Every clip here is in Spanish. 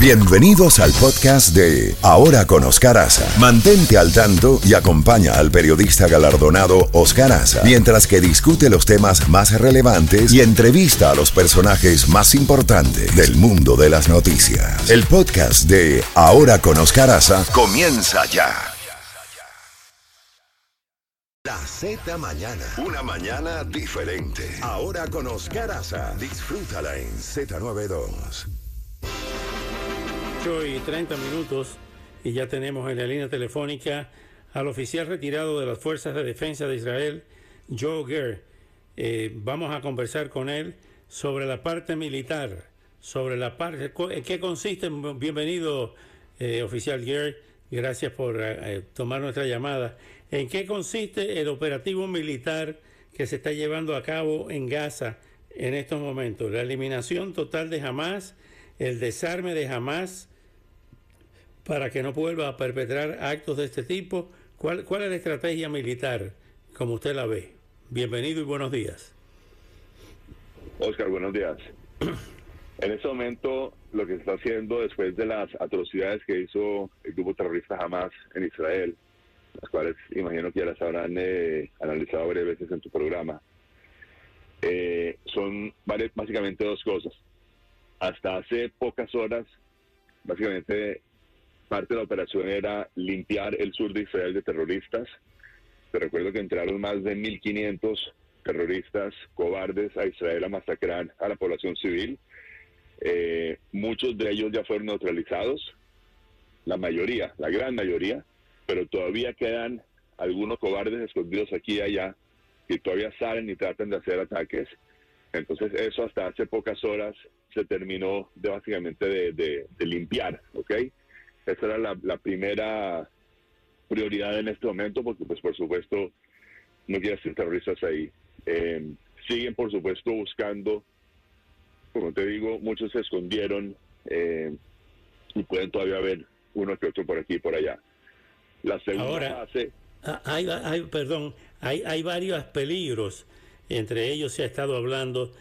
Bienvenidos al podcast de Ahora con Oscar Aza. Mantente al tanto y acompaña al periodista galardonado Oscar Aza mientras que discute los temas más relevantes y entrevista a los personajes más importantes del mundo de las noticias. El podcast de Ahora con Oscar Aza comienza ya. La Z Mañana. Una mañana diferente. Ahora con Oscar Aza. Disfrútala en Z92 y 30 minutos y ya tenemos en la línea telefónica al oficial retirado de las Fuerzas de Defensa de Israel, Joe Gere. Eh, vamos a conversar con él sobre la parte militar, sobre la parte, en qué consiste, bienvenido eh, oficial Gere, gracias por eh, tomar nuestra llamada, en qué consiste el operativo militar que se está llevando a cabo en Gaza en estos momentos, la eliminación total de Hamas, el desarme de Hamas, para que no vuelva a perpetrar actos de este tipo? ¿Cuál, cuál es la estrategia militar como usted la ve? Bienvenido y buenos días. Oscar, buenos días. En este momento, lo que se está haciendo después de las atrocidades que hizo el grupo terrorista Hamas en Israel, las cuales imagino que ya las habrán eh, analizado varias veces en tu programa, eh, son básicamente dos cosas. Hasta hace pocas horas, básicamente Parte de la operación era limpiar el sur de Israel de terroristas. Te recuerdo que entraron más de 1.500 terroristas cobardes a Israel a masacrar a la población civil. Eh, muchos de ellos ya fueron neutralizados, la mayoría, la gran mayoría, pero todavía quedan algunos cobardes escondidos aquí y allá que todavía salen y tratan de hacer ataques. Entonces eso hasta hace pocas horas se terminó de básicamente de, de limpiar, ¿ok? Esa era la, primera prioridad en este momento, porque pues por supuesto no quiere ser terroristas ahí. Em, siguen por supuesto buscando, como te digo, muchos se escondieron em, y pueden todavía ver uno que otro por aquí y por allá. La segunda fase... Ah, hay, hay, perdón, hay, hay varios peligros. Entre ellos se ha estado hablando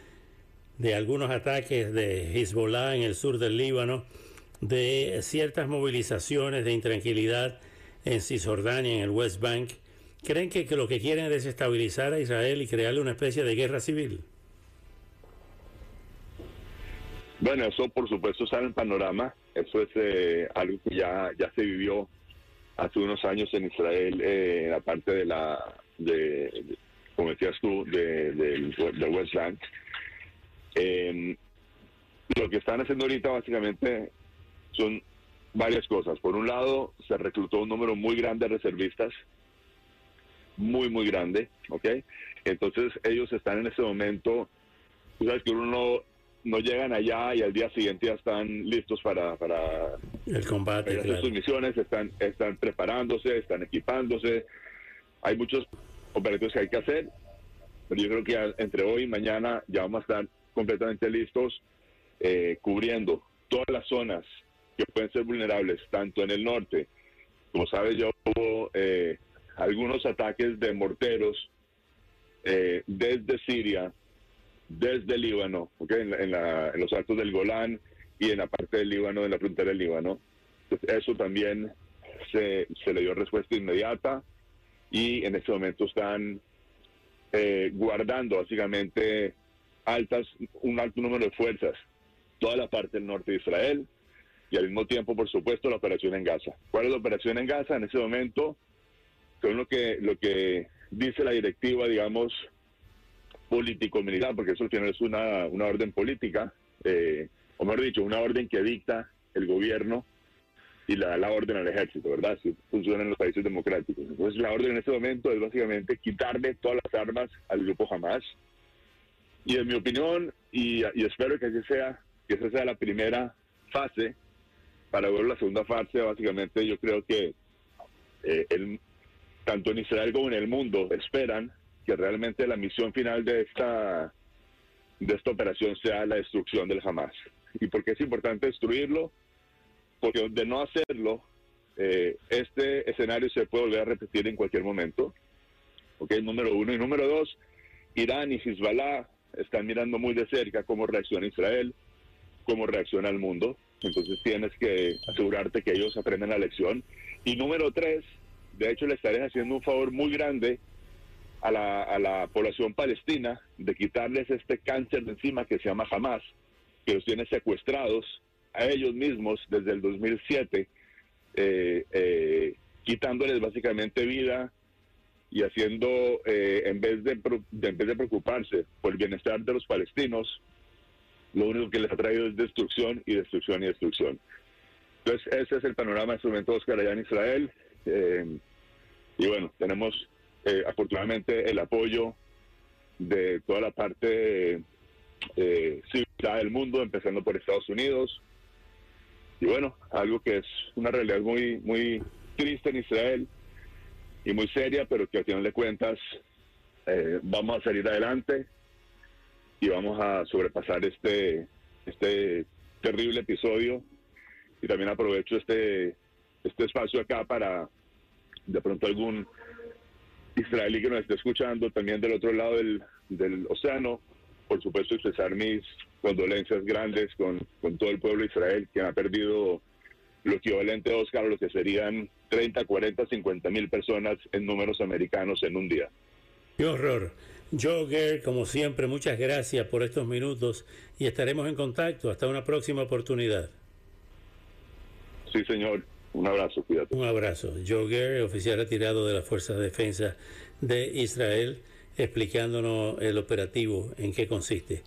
de algunos ataques de Hezbollah en el sur del Líbano de ciertas movilizaciones de intranquilidad en Cisjordania, en el West Bank, ¿creen que, lo que quieren es desestabilizar a Israel y crearle una especie de guerra civil? Bueno, eso por supuesto está en el panorama. Eso es eh, algo que ya, ya se vivió hace unos años en Israel, eh, en la parte de la, de, como decías tú, del West Bank. Em, lo que están haciendo ahorita básicamente son varias cosas. Por un lado, se reclutó un número muy grande de reservistas, muy, muy grande, ¿ok? Entonces ellos están en ese momento, tú sabes que uno no, llegan allá y al día siguiente ya están listos para, para, el combate, hacer sus misiones, están, están preparándose, están equipándose. Hay muchos operativos que hay que hacer, pero yo creo que entre hoy y mañana ya vamos a estar completamente listos eh, cubriendo todas las zonas que pueden ser vulnerables, tanto en el norte, como sabes, ya hubo eh, algunos ataques de morteros eh, desde Siria, desde Líbano, ¿okay? en, los altos del Golán y en la parte del Líbano, en la frontera del Líbano. eso también se, se, le dio respuesta inmediata y en este momento están eh, guardando básicamente altas, un alto número de fuerzas, toda la parte del norte de Israel, y al mismo tiempo, por supuesto, la operación en Gaza. ¿Cuál es la operación en Gaza? En ese momento, con lo que, lo que dice la directiva, digamos, político-militar, porque eso al final es una, una orden política, eh, o mejor dicho, una orden que dicta el gobierno y le da la orden al ejército, ¿verdad? Si funciona en los países democráticos. Entonces, la orden en este momento es básicamente quitarle todas las armas al grupo Hamas. Y en mi opinión, y, y espero que así sea, que esa sea la primera fase para ver la segunda fase, básicamente yo creo que eh, tanto en Israel como en el mundo esperan que realmente la misión final de esta, de esta operación sea la destrucción del Hamas. ¿Y por qué es importante destruirlo? Porque de no hacerlo, eh, este escenario se puede volver a repetir en cualquier momento. ¿Ok? Número uno. Y número dos, Irán y Hezbollah están mirando muy de cerca cómo reacciona Israel, cómo reacciona el mundo entonces tienes que asegurarte que ellos aprenden la lección. Y número tres, de hecho le estarías haciendo un favor muy grande a la, a la población palestina de quitarles este cáncer de encima que se llama Hamas, que los tiene secuestrados a ellos mismos desde el 2007, eh, eh, quitándoles básicamente vida y haciendo, eh, en, vez de, en vez de preocuparse por el bienestar de los palestinos, lo único que les ha traído es destrucción y destrucción y destrucción. Entonces, ese es el panorama de este momento Oscar allá en Israel. y bueno, tenemos afortunadamente el apoyo de toda la parte eh, civilizada del mundo, empezando por Estados Unidos. Y bueno, algo que es una realidad muy, muy triste en Israel y muy seria, pero que al final de cuentas eh, vamos a salir adelante y vamos a sobrepasar este, este terrible episodio. Y también aprovecho este, este espacio acá para de pronto algún israelí que nos esté escuchando también del otro lado del, del océano, por supuesto, expresar mis condolencias grandes con, con todo el pueblo de Israel que ha perdido lo equivalente, Oscar, a lo que serían 30, 40, 50 mil personas en números americanos en un día. Qué horror. Joe como siempre, muchas gracias por estos minutos y estaremos en contacto. Hasta una próxima oportunidad. Sí, señor. Un abrazo, cuídate. Un abrazo. Joe Gare, oficial retirado de las Fuerzas de Defensa de Israel explicándonos el operativo en qué consiste.